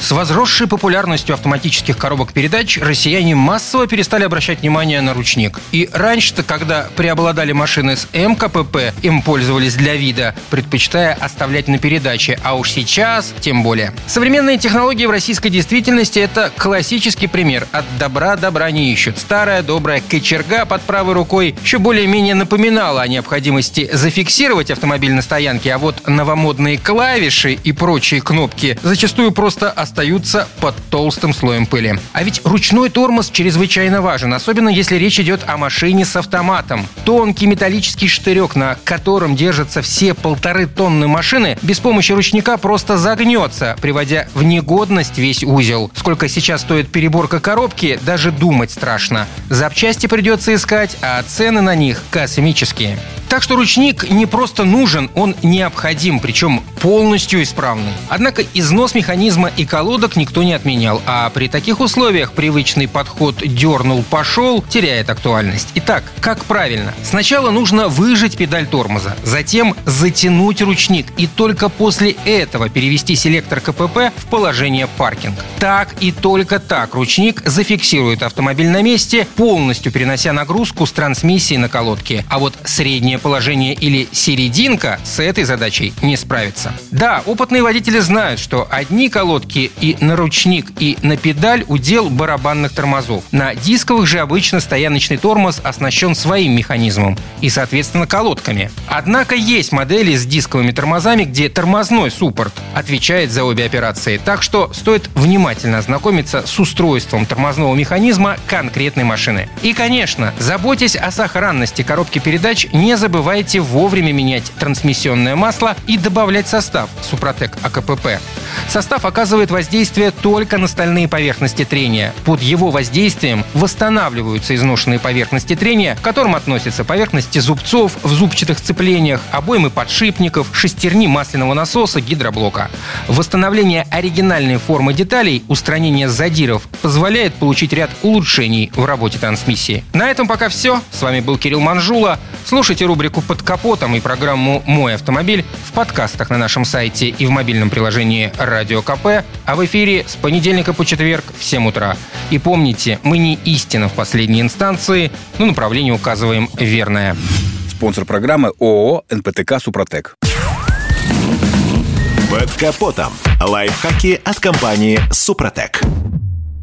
С возросшей популярностью автоматических коробок передач россияне массово перестали обращать внимание на ручник. И раньше-то, когда преобладали машины с МКПП, им пользовались для вида, предпочитая оставлять на передаче, а уж сейчас тем более. Современные технологии в российской действительности – это классический пример. От добра добра не ищут. Старая добрая кочерга под правой рукой еще более-менее напоминала о необходимости зафиксировать автомобиль на стоянке, а вот новомодные клавиши и прочие кнопки зачастую просто остаются под толстым слоем пыли. А ведь ручной тормоз чрезвычайно важен, особенно если речь идет о машине с автоматом. Тонкий металлический штырек, на котором держатся все полторы тонны машины, без помощи ручника просто загнется, приводя в негодность весь узел. Сколько сейчас стоит переборка коробки, даже думать страшно. Запчасти придется искать, а цены на них космические. Так что ручник не просто нужен, он необходим, причем полностью исправный. Однако износ механизма и колодок никто не отменял, а при таких условиях привычный подход «дернул-пошел» теряет актуальность. Итак, как правильно? Сначала нужно выжать педаль тормоза, затем затянуть ручник и только после этого перевести селектор КПП в положение паркинг. Так и только так ручник зафиксирует автомобиль на месте, полностью перенося нагрузку с трансмиссии на колодки. А вот среднее среднее положение или серединка с этой задачей не справится. Да, опытные водители знают, что одни колодки и на ручник, и на педаль удел барабанных тормозов. На дисковых же обычно стояночный тормоз оснащен своим механизмом и, соответственно, колодками. Однако есть модели с дисковыми тормозами, где тормозной суппорт отвечает за обе операции. Так что стоит внимательно ознакомиться с устройством тормозного механизма конкретной машины. И, конечно, заботьтесь о сохранности коробки передач, не забывайте забывайте вовремя менять трансмиссионное масло и добавлять состав Супротек АКПП. Состав оказывает воздействие только на стальные поверхности трения. Под его воздействием восстанавливаются изношенные поверхности трения, к которым относятся поверхности зубцов в зубчатых сцеплениях, обоймы подшипников, шестерни масляного насоса, гидроблока. Восстановление оригинальной формы деталей, устранение задиров позволяет получить ряд улучшений в работе трансмиссии. На этом пока все. С вами был Кирилл Манжула. Слушайте рубрику «Под капотом» и программу «Мой автомобиль» в подкастах на нашем сайте и в мобильном приложении «Радио КП», а в эфире с понедельника по четверг в 7 утра. И помните, мы не истина в последней инстанции, но направление указываем верное. Спонсор программы ООО «НПТК Супротек». Под капотом. Лайфхаки от компании «Супротек».